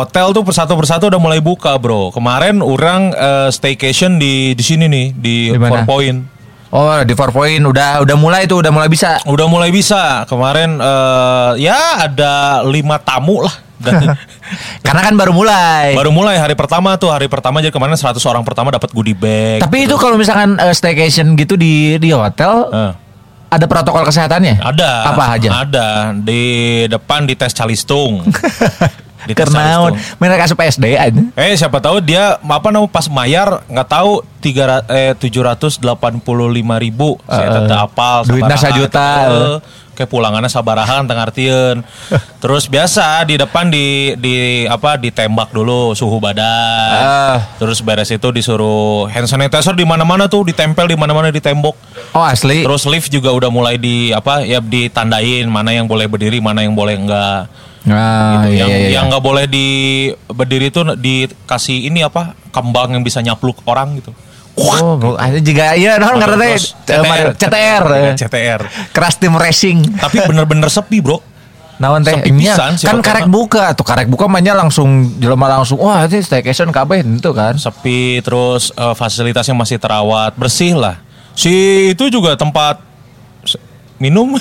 hotel tuh persatu persatu udah mulai buka bro. Kemarin orang eh, staycation di di sini nih di, Di mana? Four Point. Oh di Four Point udah udah mulai tuh udah mulai bisa. Udah mulai bisa. Kemarin eh, ya ada lima tamu lah. Dan Karena kan baru mulai. baru mulai hari pertama tuh hari pertama jadi kemarin 100 orang pertama dapat goodie bag. Tapi itu kalau misalkan eh, staycation gitu di di hotel Eh, ada protokol kesehatannya? ada. Apa aja? Ada di depan di tes calistung. Karena mereka asup SD aja. Eh siapa tahu dia apa namanya pas mayar nggak tahu tiga eh tujuh ratus delapan puluh lima ribu saya Eh, tetap apal duitnya sajuta. Eh, kayak pulangannya sabarahan tengah artieun. terus biasa di depan di di apa ditembak dulu suhu badan Eh. terus beres itu disuruh hand sanitizer di mana-mana tuh ditempel di mana-mana di tembok Oh asli. terus lift juga udah mulai di apa ya ditandain mana yang boleh berdiri mana yang boleh enggak Nah, gitu. iya, yang iya, iya. yang nggak boleh di berdiri itu dikasih ini apa kembang yang bisa nyapluk orang gitu. Oh, bu- ada juga iya non teh Terus eh, Mario- CTR. Iya, CTR. Crash Team Racing. Tapi bener-bener sepi bro. Naon teh? Pisan kan karek buka tuh karek buka mainnya langsung jelema langsung wah itu staycation kabeh itu kan. Sepi terus eh, fasilitasnya masih terawat bersih lah. Si itu juga tempat minum.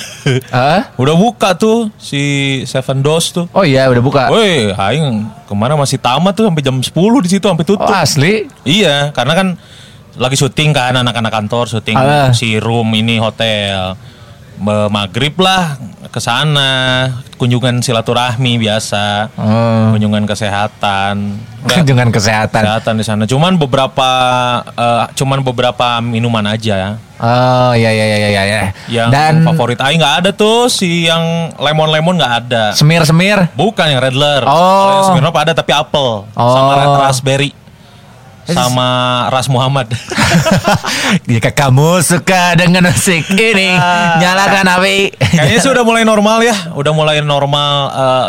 Hah? Udah buka tuh si Seven Dos tuh. Oh iya udah buka. Woi, aing ke mana masih tamat tuh sampai jam 10 di situ sampai tutup. Oh asli? Iya, karena kan lagi syuting kan anak-anak kantor syuting Ah. si room ini hotel. Maghrib lah ke sana, kunjungan silaturahmi biasa, Oh. kunjungan kesehatan. Kunjungan kesehatan. kesehatan di sana. Cuman beberapa eh, cuman beberapa minuman aja Oh iya iya iya iya iya. yang Dan favorit aing nggak ada tuh si yang lemon-lemon nggak ada. semir-semir. Bukan yang Redler. Oh. Kalau yang Smirnoff ada tapi apel sama Oh. red raspberry. Sama ras Muhammad. Jika kamu suka dengan musik ini, nyalakan api. Kayaknya sih udah mulai normal ya. Udah mulai normal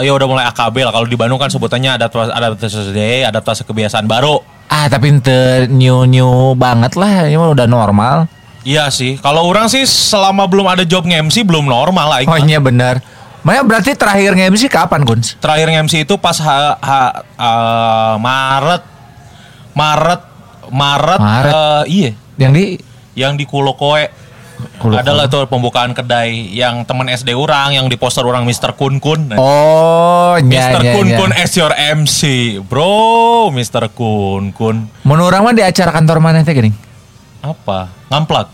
eh, ya udah mulai AKB lah. Kalau di Bandung kan sebutannya adaptasi adaptasi adaptasi kebiasaan baru. Ah tapi ente new new banget lah, ini mah udah normal. Iya sih. Kalau orang sih selama belum ada job nge-MC belum normal lah. Oh iya benar. Maya berarti terakhir nge-MC kapan Guns? Terakhir nge-MC itu pas ha- ha- eh, Maret Maret Maret, Maret. eh, iya Yang di yang di Kulokoe Kulokoe. adalah tuh pembukaan kedai yang teman SD orang yang di poster orang Mr. Kun Kun. Oh, nya Mr. nya, Kun nya. Kun as your MC, bro. Mr. Kun Kun Mun urang mah di acara kantor mana teh gini? apa? Ngamplak.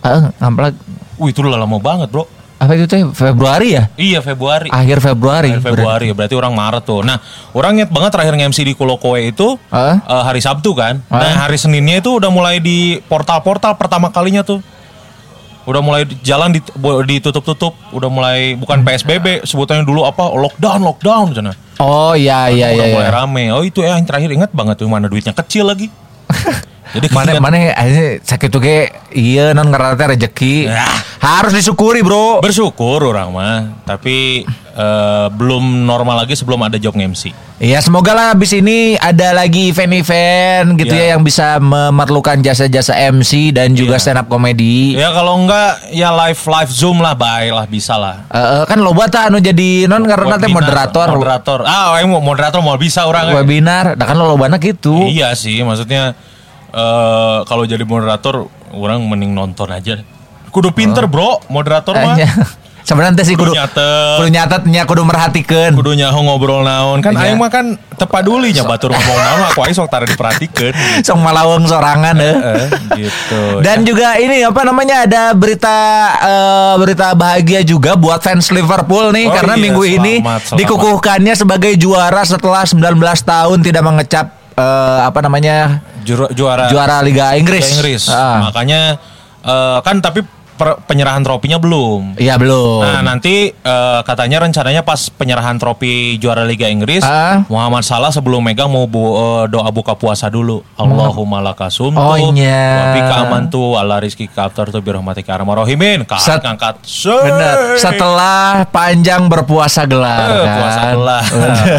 Heeh, ngamplak. Wih itu udah lama banget, bro. Apa itu teh Februari ya? Iya Februari. Akhir Februari. Akhir Februari, berarti orang Maret tuh. Nah, orang inget banget terakhir nge-MC di Kulokoe itu Heeh. eh, hari Sabtu kan. Heeh. Nah, hari Seninnya itu udah mulai di portal-portal pertama kalinya tuh. Udah mulai di- jalan dit- bo- ditutup-tutup, udah mulai bukan PSBB, sebutannya dulu apa? Lockdown, lockdown sana. Oh iya iya udah iya. mulai iya. rame. Oh, itu ya yang terakhir ingat banget tuh mana duitnya kecil lagi. Jadi Mana mana akhirnya sakit tuh ge iya non teh rezeki. Ya. Harus disyukuri, Bro. bersyukur orang mah, tapi eh, belum normal lagi sebelum ada job nge-MC. Iya semoga lah abis ini ada lagi event-event gitu Iya. ya yang bisa memerlukan jasa-jasa MC dan juga Iya. stand up comedy. Ya kalau enggak ya live live zoom lah, baik lah bisa lah. Eh, eh, kan lo buat anu jadi non karena teh moderator, moderator. Ah, yang mau moderator mau bisa orang. eh. webinar, nah kan lo banget gitu. Iya sih, maksudnya eh kalau jadi moderator orang mending nonton aja. Kudu pinter, Bro, moderator Eh, mah. nya. Sebenarnya teh sih Kudu kudu nyatet. kudu nyatet nya kudu merhatikeun. Kudu nyaho ngobrol naon kan Iya. aing mah kan tepaduli nya batur ngomong naon aku aing sok tara diperhatikeun. Sok malaweng sorangan eh. Eh, gitu. Dan juga ini apa namanya ada berita eh, berita bahagia juga buat fans Liverpool nih Oh karena iya, minggu ini selamat, selamat. dikukuhkannya sebagai juara setelah 19 tahun tidak mengecap eh, apa namanya Juru- juara juara Liga Inggris. Liga Inggris. Ah. Makanya eh, kan tapi per- penyerahan tropinya belum. Iya belum. Nah nanti eh, katanya rencananya pas penyerahan trofi juara Liga Inggris Ah. Muhammad Salah sebelum megang mau bu- eh, doa buka puasa dulu Allahumma lakasum Oh, iya. Wafi kaman tuh ala rizki kaptar tuh birahmatika armarohimin Set- Kangkat Benar. Setelah panjang berpuasa gelar Eh, kan. puasa lah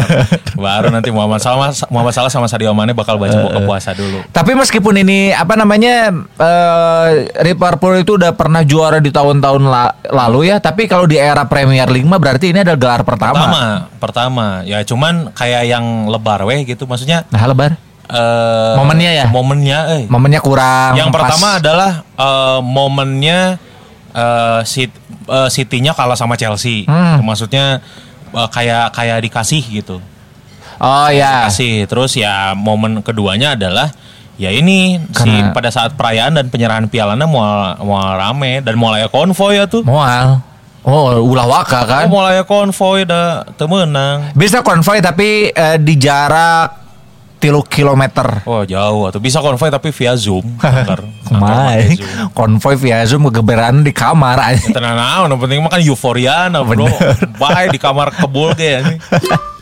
Baru nanti Muhammad Salah Muhammad Salah sama Sadio Mane bakal baca buka puasa dulu Tapi meskipun ini apa namanya eh, Liverpool itu udah pernah juara di tahun-tahun la- lalu ya, tapi kalau di era Premier League mah berarti ini adalah gelar pertama. Pertama, pertama. Ya cuman kayak yang lebar weh gitu maksudnya Nah, lebar. eh Momennya ya? Momennya eh. Momennya kurang. Yang pas. pertama adalah eh, momennya eh Sit- eh, City-nya kalah sama Chelsea. Hmm. Maksudnya eh, kayak kayak dikasih gitu. Oh ya. Terus ya momen keduanya adalah ya ini si Karena- pada saat perayaan dan penyerahan pialanya mau mau rame dan mulai konvoy ya tuh. Moal. Oh, ulah waka kan. Oh, mulai konvoy dah temenang. Bisa konvoy tapi eh, di jarak tilu kilometer. Oh jauh atau bisa konvoy tapi via zoom. Zoom. konvoy via Zoom kegeberan di kamar aja. Tenang yang penting mah kan euforia nah bro. Bye di kamar kebul kayak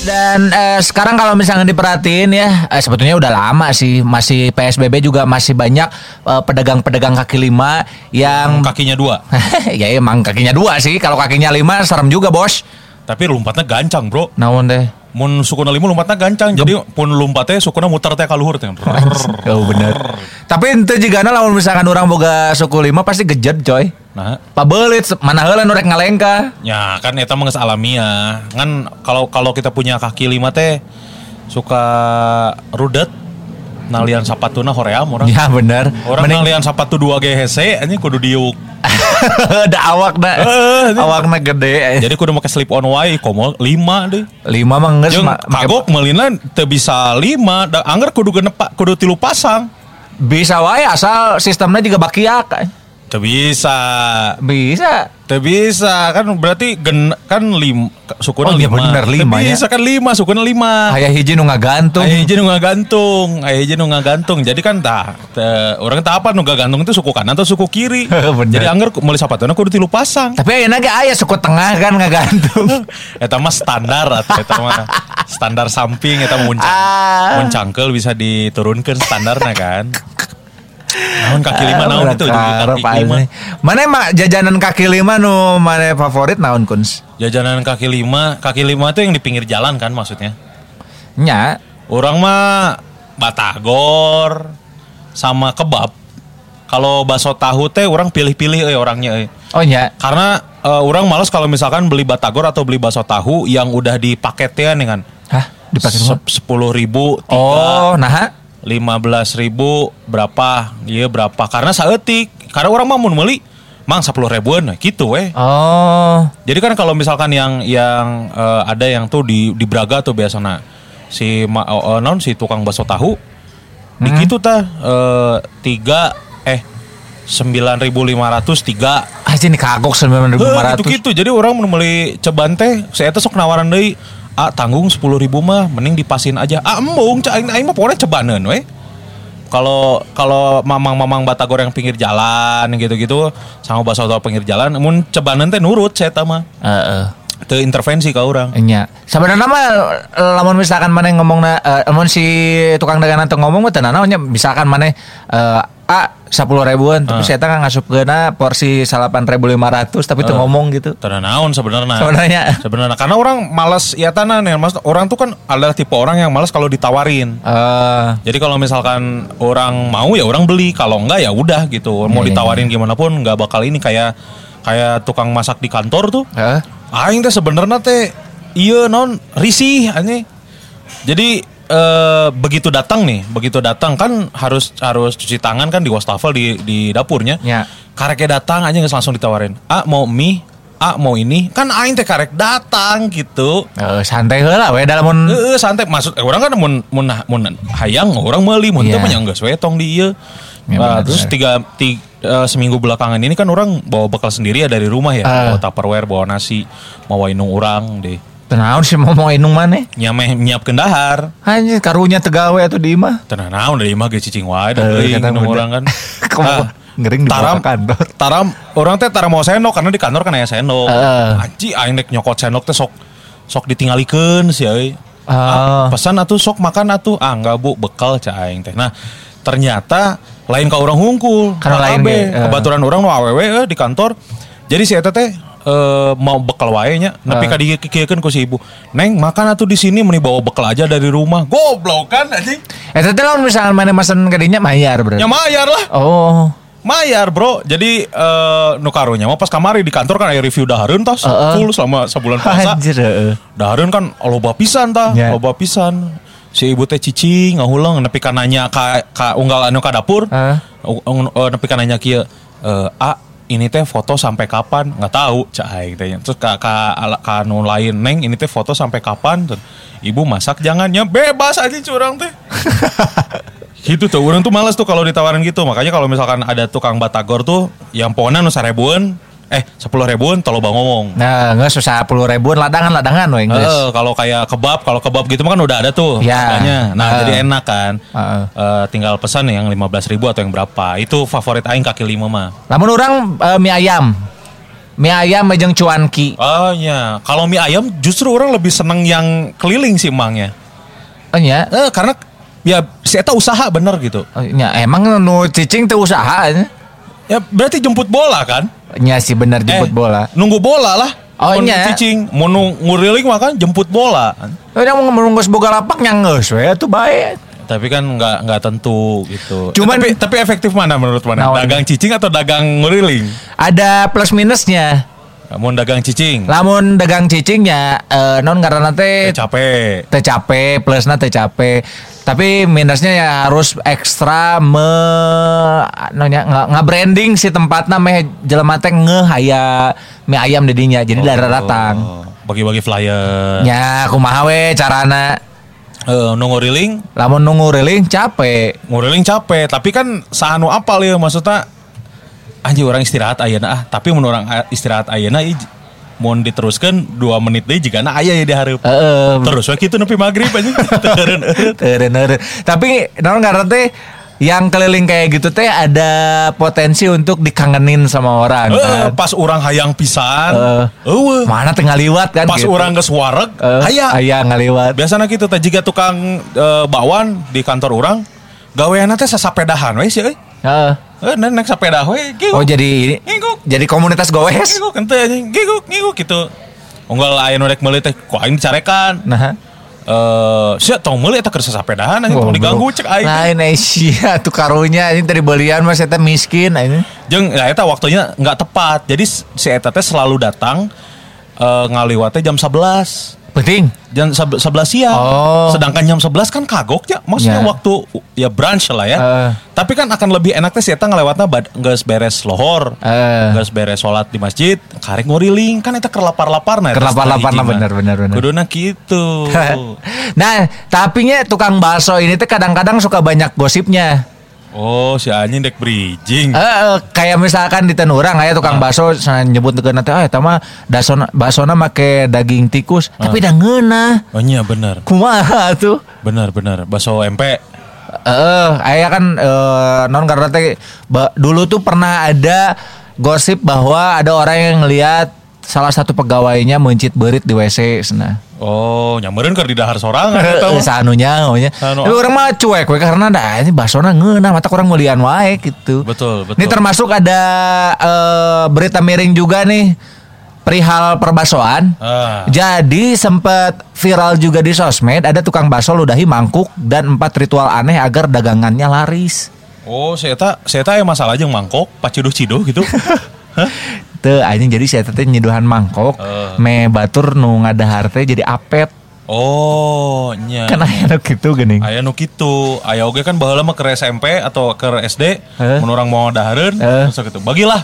Dan eh, sekarang kalau misalnya diperhatiin ya, eh, sebetulnya udah lama sih, masih PSBB juga masih banyak eh, pedagang-pedagang kaki lima yang kakinya dua. ya emang kakinya dua sih, kalau kakinya lima serem juga bos. Tapi lompatnya gancang bro. Namun deh. Mun sukuna lima lompatnya gancang. Jadi pun lompatnya sukuna muter teh kaluhur teh. Oh bener. Tapi ente jika lamun misalkan orang boga suku lima pasti gejet coy. Nah, Pabelit mana heula nu rek ngalengka. ya kan eta mah geus alamiah. Kan kalau kalau kita punya kaki lima teh suka rudet. Nalian sapatuna hoream orang. Ya bener. Orang Mending nalian sapatu dua ge hese anjing kudu diuk. da awak da. Eh, ini. Awakna gede. Jadi kudu make slip on wae komo lima deh. Lima mah geus ma- kagok meulina teu bisa lima, da angger kudu genep kudu tilu pasang. bisa wae asal sistemnya juga bakiak. Teu bisa. Bisa. Teu bisa kan berarti gen kan lim sukuna Oh, iya lima. bener, Teu lima, ya. bisa kan lima sukuna lima. Aya hiji nu ngagantung. Aya hiji nu ngagantung, aya hiji nu ngagantung. Jadi kan tah teu- orang tah apa nu ngagantung itu suku kanan atau suku kiri. Jadi angger meuli sapatuna kudu tilu pasang. Tapi ayeuna ge aya suku tengah kan ngagantung. Eta mah standar atuh eta mah standar samping eta muncang. Ah. Mun cangkel bisa diturunkan standarnya kan. Naon kaki lima naon itu kaki lima. Mana emang jajanan kaki lima nu mana favorit naon kuns? Jajanan kaki lima, kaki lima itu yang di pinggir jalan kan maksudnya. Nya. Orang mah batagor sama kebab. Kalau bakso tahu teh orang pilih-pilih eh orangnya eh. Oh nya. Karena eh, orang males kalau misalkan beli batagor atau beli bakso tahu yang udah dipaketnya dengan Hah? Dipakai semua? sepuluh ribu tiga Oh, nah. Lima belas ribu berapa? Iya berapa? Karena saetik karena orang mah mun meuli mang sepuluh ribuan. Gitu weh. Oh. jadi kan kalau misalkan yang yang eh, ada yang tuh di di Braga tuh biasanya si ma, oh, naon si tukang bakso tahu di gitu tah eh, tiga eh sembilan ribu lima ratus tiga. Aja nih kagok 9500. gitu gitu jadi orang mun meuli ceban teh saya teh sok nawaran deui ah tanggung sepuluh ribu mah mending dipasin aja. Ah embung cak aing mah pokoknya cebaneun we kalau kalau mamang-mamang batagor yang pinggir jalan gitu-gitu sama bakso tahu pinggir jalan mun cebaneun teh nurut saya mah. Heeh. Teu intervensi ka urang Nya. Sebenarnya mah lamun misalkan mana ngomong uh, lamun si tukang dagangan teu ngomong mah teu naonnya misalkan mana eh ah sepuluh ribuan tapi saya tengah ngasup kena porsi salapan ribu lima ratus tapi tuh ngomong gitu Tara naon sebenarnya. Sebenarnya. Sebenarnya karena orang malas ya tanah nih, mas orang tuh kan adalah tipe orang yang malas kalau ditawarin. eh Jadi kalau misalkan orang mau ya orang beli, kalau enggak ya udah gitu. Mau Iya, iya, ditawarin gimana pun nggak bakal ini kayak kayak tukang masak di kantor tuh. eh Aing teh sebenarnya teh iya non risih aneh. Jadi eh, begitu datang nih, begitu datang kan harus harus cuci tangan kan di wastafel di di dapurnya. Ya. Kareknya datang aja nggak langsung ditawarin. Ah mau mie, ah mau ini. Kan aing teh karek datang gitu. eh, santai heula we dalam mun Heeh santai maksud eh, orang kan mun mun mun hayang orang meuli mun teu Iya. mah nya geus we tong di ieu. Ya, Nah, benar, terus benar. tiga, ti- eh, seminggu belakangan ini kan orang bawa bekal sendiri ya dari rumah ya, Ah. bawa tupperware, bawa nasi, bawa inung orang deh. Tenaun sih mau mau inung mana? Nyameh nyiapkeun dahar. Hanya karunya tegawe atau di imah. Tenang naon dari imah ge cicing wae da Eh, geuing kata inung orang kan. Kamu Ah, ngering dibawa taram, kantor. Taram orang teh taram mau sendok karena di kantor kan aya sendok. Heeh. Anji aing nek nyokot sendok teh sok sok ditinggalikeun sih euy. Ah. pesan atuh sok makan atuh ah enggak bu bekal cah aing teh nah ternyata lain ka orang hungkul Karena Ka lain ge, eh. kebaturan orang nu awewe eh, di kantor jadi si eta teh eh, mau bekal wae nya tapi Ah. ka dikikiekeun ku si ibu neng makan atuh di sini meni bawa bekal aja dari rumah goblok kan anjing Eh tadi lamun misalkan mana mesen kadinya mayar berarti. nya mayar lah Oh. Mayar bro, jadi eh nu karunya mah pas kamari di kantor kan aya review dahareun tah Heeh. full selama sebulan puasa. Anjir. Dahareun kan loba pisan tah, Ya. loba pisan. Si ibu teh cicing ngahulang nepi ka nanya ka, ka unggal anu ka dapur. Heeh. U- ung- eh, nepi ka nanya kieu eh A ini teh foto sampai kapan? Nggak tahu cak aing teh. Terus ka ka, ka anu lain neng ini teh foto sampai kapan? Terus, Ibu masak jangannya bebas aja curang teh. Gitu tuh, orang tuh males tuh kalau ditawarin gitu. Makanya kalau misalkan ada tukang batagor tuh, yang pokoknya nu ribuan, eh sepuluh ribuan, tolong bang ngomong. Nah, nggak susah puluh ribuan ladangan ladangan weh Inggris. Eh, kalau kayak kebab, kalau kebab gitu mah kan udah ada tuh Ya. harganya. Nah, Eh. jadi enak kan. Heeh. Eh, tinggal pesan yang 15 ribu atau yang berapa. Itu favorit aing kaki lima mah. Namun orang eh, mie ayam. Mie ayam jeung cuanki. Oh iya, kalau mie ayam justru orang lebih seneng yang keliling sih emangnya. Oh nya. Eh, karena ya si Eta usaha bener gitu. Oh, nya emang nu cicing teu usaha. Ya berarti jemput bola kan? Nya sih bener jemput Eh, bola. Nunggu bola lah. Oh, iya. Cicing, mau nguriling mah kan jemput bola. Udah mau menunggu boga lapak nya geus we atuh bae. Tapi kan nggak nggak tentu gitu. Cuman- Eh, tapi, tapi efektif mana menurut mana? Naon? dagang cicing atau dagang nguriling? Ada plus minusnya. Mau dagang cicing, Lamun dagang cicingnya eh, non ngaranna teh capek. teu capek plusna teu capek tapi minusnya ya harus ekstra me nonya nggak branding si tempatnya meh jelema teh ngeh aya mie ayam dedinya jadi darah datang Oh, Bagi-bagi flyer. nya kumaha we carana Eh, nu nguriling, lamun nunggu riling capek nguriling capek. Tapi kan sahanu apal ya maksudnya. Anjir orang istirahat ayeuna ah. Tapi mun orang a- istirahat ayeuna ij- mau diteruskan dua menit deh jika na aya ya di hareup. Heeh. Terus we kitu nepi maghrib aja. Eureun, eureun. tapi non karena teh yang keliling kayak gitu teh ada potensi untuk dikangenin sama orang Eh, kan. pas orang hayang pisan. Heeh. Eueuh. mana tengah liwat kan Pas gitu. orang geus wareg, Eh, hayang. aya ngaliwat Biasanya gitu teh jika tukang eh, bakwan di kantor orang gaweana teh sasapedahan we sih euy. Eh naik naik sepeda we giguk. Oh jadi ini Ngiguk. jadi komunitas goes. Giguk ente anjing giguk giguk gitu. Unggal aya nu rek meuli teh ku aing dicarekan. Nah, Eh sia tong meuli eta keur sasapedahan anjing tong diganggu cek aing. Lain Asia tuh karunya ini dari belian mas eta miskin ini. Jeung ya eta waktunya nggak tepat. Jadi si eta teh selalu datang eh ngaliwatnya jam 11. Penting. jam seb- 11 siang. Oh. Sedangkan jam 11 kan kagok ya. Maksudnya Ya. waktu ya brunch lah ya. Eh. Tapi kan akan lebih enak teh si eta ngelewatna bad- geus beres lohor. Eh. Geus beres sholat di masjid, karek nguriling kan eta keur lapar-lapar nah. eta Keur lapar-lapar setelah nah, hiji mah. bener, bener, bener. Kuduna gitu. nah, tapi nya tukang bakso ini tuh kadang-kadang suka banyak gosipnya. Oh, si anjing dek bridging. Eh, eh, kayak misalkan di tenurang kayak tukang bakso sana nyebut ke nanti, ah, eta mah dasona baksona make daging tikus, tapi dah ngeunah. Oh iya bener. Kumaha tuh? Bener bener. Bakso MP. Eh, ayah kan eh, non karena teh dulu tuh pernah ada gosip bahwa ada orang yang ngelihat salah satu pegawainya mencit berit di WC sana. Oh, nyamperin keur di dahar sorangan eta Eh, mah. sanunya nya. Sanu. Tapi orang mah cuek we karena dah ini basona ngeunah mata orang mulian wae gitu. Betul, betul. Ini termasuk ada eh, berita miring juga nih perihal perbasoan. Ah. Jadi sempat viral juga di sosmed ada tukang bakso ludahi mangkuk dan empat ritual aneh agar dagangannya laris. Oh, si eta si eta aya masalah jeung mangkok, paciduh-ciduh gitu. Hah? Tuh anjing jadi saya teh nyeduhan mangkok, Eh. me batur nu ngadahar teh jadi apet. Oh, nya. Kan aya nu kitu geuning. Aya nu kitu, aya oge kan baheula mah ke SMP atau ke SD, Heeh. mun urang mau dahareun, Heeh. terus gitu. Bagilah.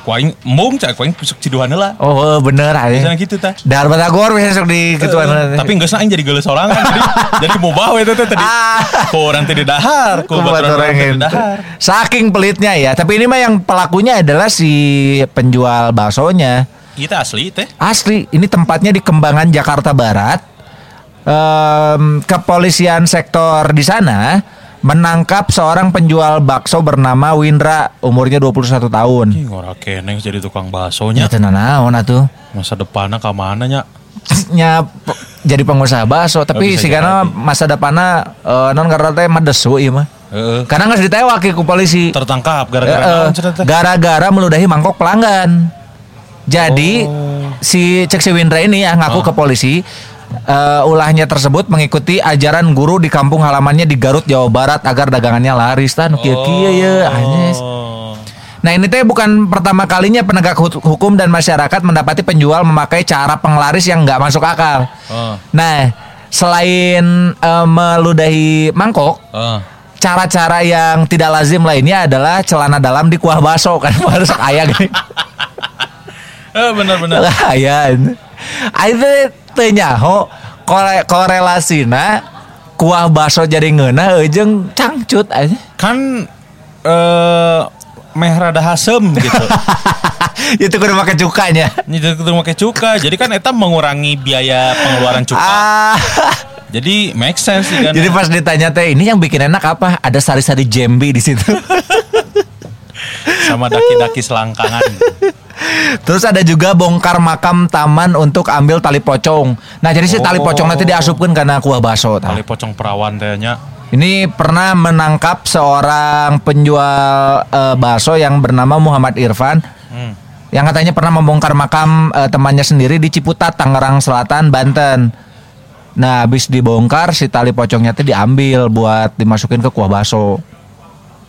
Ku aing embung cak ku aing pusuk ciduhan heula. Oh bener Biasanya aja. gitu tah. Dahar batagor biasa sok di kituan. Heeh, Tapi geus aing jadi geuleuh sorangan jadi jadi we teh teh tadi. Ah. Ku urang teh di dahar, baturan orang itu. dahar. Saking pelitnya ya. Tapi ini mah yang pelakunya adalah si penjual baksonya. Kita asli teh. Asli, ini tempatnya di Kembangan Jakarta Barat. Em, kepolisian sektor di sana menangkap seorang penjual bakso bernama Windra, umurnya 21 tahun. Ih, ngora keneng jadi tukang Ya baksonya. tenan naon atuh. Masa depannya ka mana nya? Nya jadi pengusaha bakso, tapi bisa si karena masa depannya eh, non karena teh mah desu ieu mah. Heeh. Karena nggak ditewak ku polisi. Tertangkap gara-gara teh? gara-gara meludahi mangkok pelanggan. Jadi Oh. si cek si Windra ini ya ngaku ke polisi eh, ulahnya tersebut mengikuti ajaran guru di kampung halamannya di Garut Jawa Barat agar dagangannya laris tan kieu kieu ya Anyes. Oh. Nah ini teh bukan pertama kalinya penegak hu- hukum dan masyarakat mendapati penjual memakai cara penglaris yang nggak masuk akal. Oh. Nah selain eh, meludahi mangkok, Oh. cara-cara yang tidak lazim lainnya adalah celana dalam di kuah baso kan harus ayah gini. Eh benar-benar. Ayah. Ayo teh nyaho kore korelasina kuah baso jadi ngeuna jeung cangcut aja. Kan eh meh rada hasem gitu. itu kudu make cukanya. Itu pakai cuka. Jadi kan eta mengurangi biaya pengeluaran cuka. Ah. Jadi make sense sih kan. Jadi pas ditanya teh ini yang bikin enak apa? Ada sari-sari jambi di situ. sama daki-daki selangkangan. Terus ada juga bongkar makam taman untuk ambil tali pocong. Nah jadi si tali Oh. pocong nanti diasupkan karena kuah baso. tah. Kali pocong perawan tehnya. Ini pernah menangkap seorang penjual eh, bakso yang bernama Muhammad Irfan Hmm. yang katanya pernah membongkar makam eh, temannya sendiri di Ciputat, Tangerang Selatan, Banten. Nah, habis dibongkar si tali pocongnya itu diambil buat dimasukin ke kuah bakso.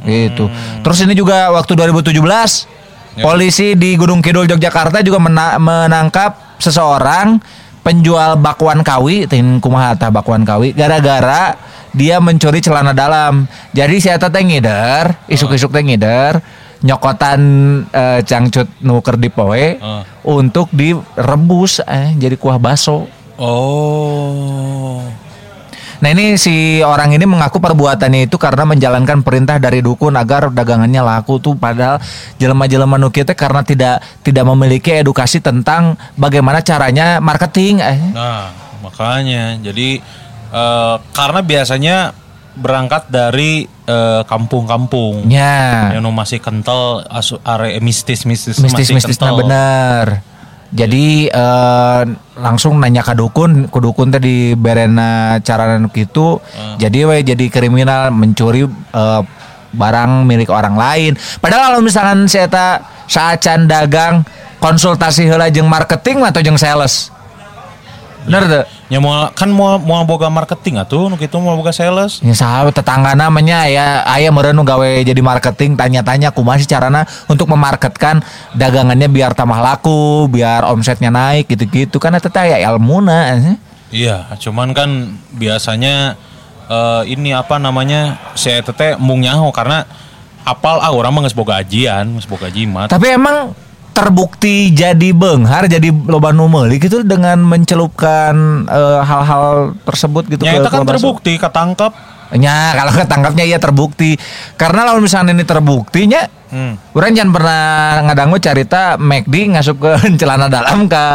Gitu. Terus ini juga waktu 2017 Ya. Polisi di Gunung Kidul Yogyakarta juga mena- menangkap seseorang penjual bakwan kawi, tin kumaha tah bakwan kawi gara-gara dia mencuri celana dalam. Jadi si eta teh ngider, isuk-isuk teh ngider, nyokotan eh, cangcut nuker di poe Heeh. untuk direbus eh, jadi kuah baso. Oh. Nah ini si orang ini mengaku perbuatannya itu karena menjalankan perintah dari dukun agar dagangannya laku tuh padahal jelema-jelema nu teh karena tidak tidak memiliki edukasi tentang bagaimana caranya marketing eh. Nah, makanya jadi eh, karena biasanya berangkat dari eh, kampung-kampung Ya. yang masih kental asu are mistis-mistis masih Mistis-mistisnya kental. bener. Jadi eh, langsung nanya ke dukun, ke dukun teh di berena cara gitu. Jadi we jadi kriminal mencuri eh, barang milik orang lain. Padahal kalau misalkan saya eta saacan dagang konsultasi heula jeung marketing atau jeung sales. Bener tuh. Ya mau kan mau mau boga marketing atuh nu kitu mau boga sales. Ya sahabat tetangga namanya ya ayah meureun nu gawe jadi marketing tanya-tanya kumaha sih carana untuk memarketkan dagangannya biar tambah laku, biar omsetnya naik gitu-gitu kan eta teh aya ilmuna. Iya, cuman kan biasanya eh, ini apa namanya saya tete mung nyaho karena apal ah orang mah geus boga ajian, geus boga jimat. Tapi emang terbukti jadi benghar jadi loba nu meuli gitu dengan mencelupkan eh, hal-hal tersebut gitu Ya ke itu kan terbukti ketangkep. Ya kalau ketangkapnya ya terbukti. Karena kalau misalnya ini terbuktinya Hmm. Orang jangan pernah ngadangu carita McD ngasup ke celana dalam ke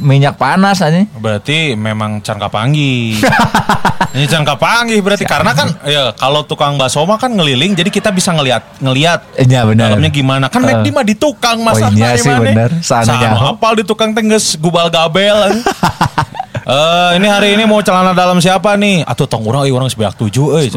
minyak panas aja. Berarti memang can kapanggi. Ini can kapanggi berarti karena kan ya kalau tukang bakso mah kan ngeliling jadi kita bisa ngelihat ngelihat Iya benar. dalamnya gimana. Kan Eh. McD mah di tukang Oh masaknya iya sih, bener. Sana Sama apal di tukang tengges gubal gabel. Eh ini hari ini mau celana dalam siapa nih? Atuh tong urang euy urang sebeak tujuh euy.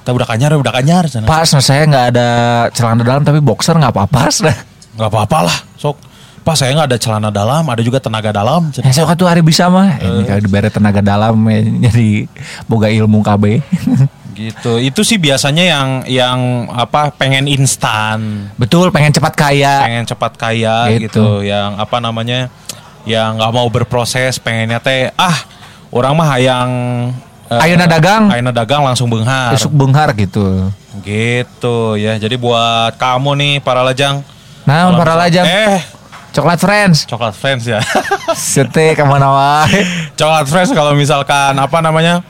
Kita udah kanyar udah kanyar cenah. Pas saya nggak ada celana dalam tapi boxer nggak apa-apa. Nggak apa-apa lah, sok. Pas saya nggak ada celana dalam, ada juga tenaga dalam. Ya saya tuh hari bisa mah. Ini kalau diberi tenaga dalam ya, jadi boga ilmu KB. Gitu. Itu sih biasanya yang yang apa pengen instan. Betul, pengen cepat kaya. pengen cepat kaya Gitu. gitu. yang apa namanya yang nggak mau berproses pengennya teh ah orang mah hayang eh, Ayeuna dagang. ayeuna dagang langsung benghar Besok benghar gitu. gitu ya jadi buat kamu nih para lajang Nah, para lajang. eh Coklat Friends. coklat friends ya Sete ke mana wae. coklat friends kalau misalkan apa namanya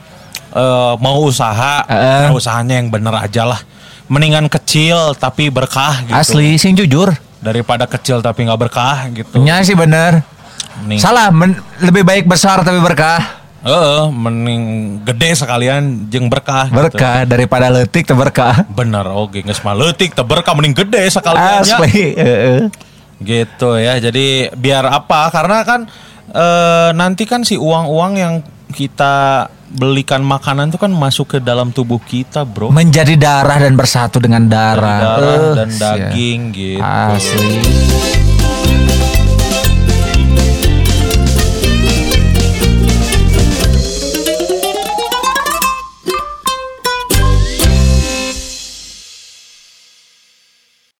eh, mau usaha ya usahanya yang bener aja lah mendingan kecil tapi berkah gitu Asli, sing jujur. daripada kecil tapi nggak berkah gitu Nya sih bener. Mending- Salah, men- lebih baik besar tapi berkah. Heeh, mending gede sekalian jeung berkah. gitu. Berkah daripada letik teu berkah. Bener, oke nggak semua letik, teu berkah mending gede sekalian ya. Asli. heeh. Gitu ya. Jadi biar apa? Karena kan eh, nanti kan si uang-uang yang kita belikan makanan itu kan masuk ke dalam tubuh kita, Bro. Menjadi darah dan bersatu dengan darah. Darah Eh, dan daging gitu. Asli.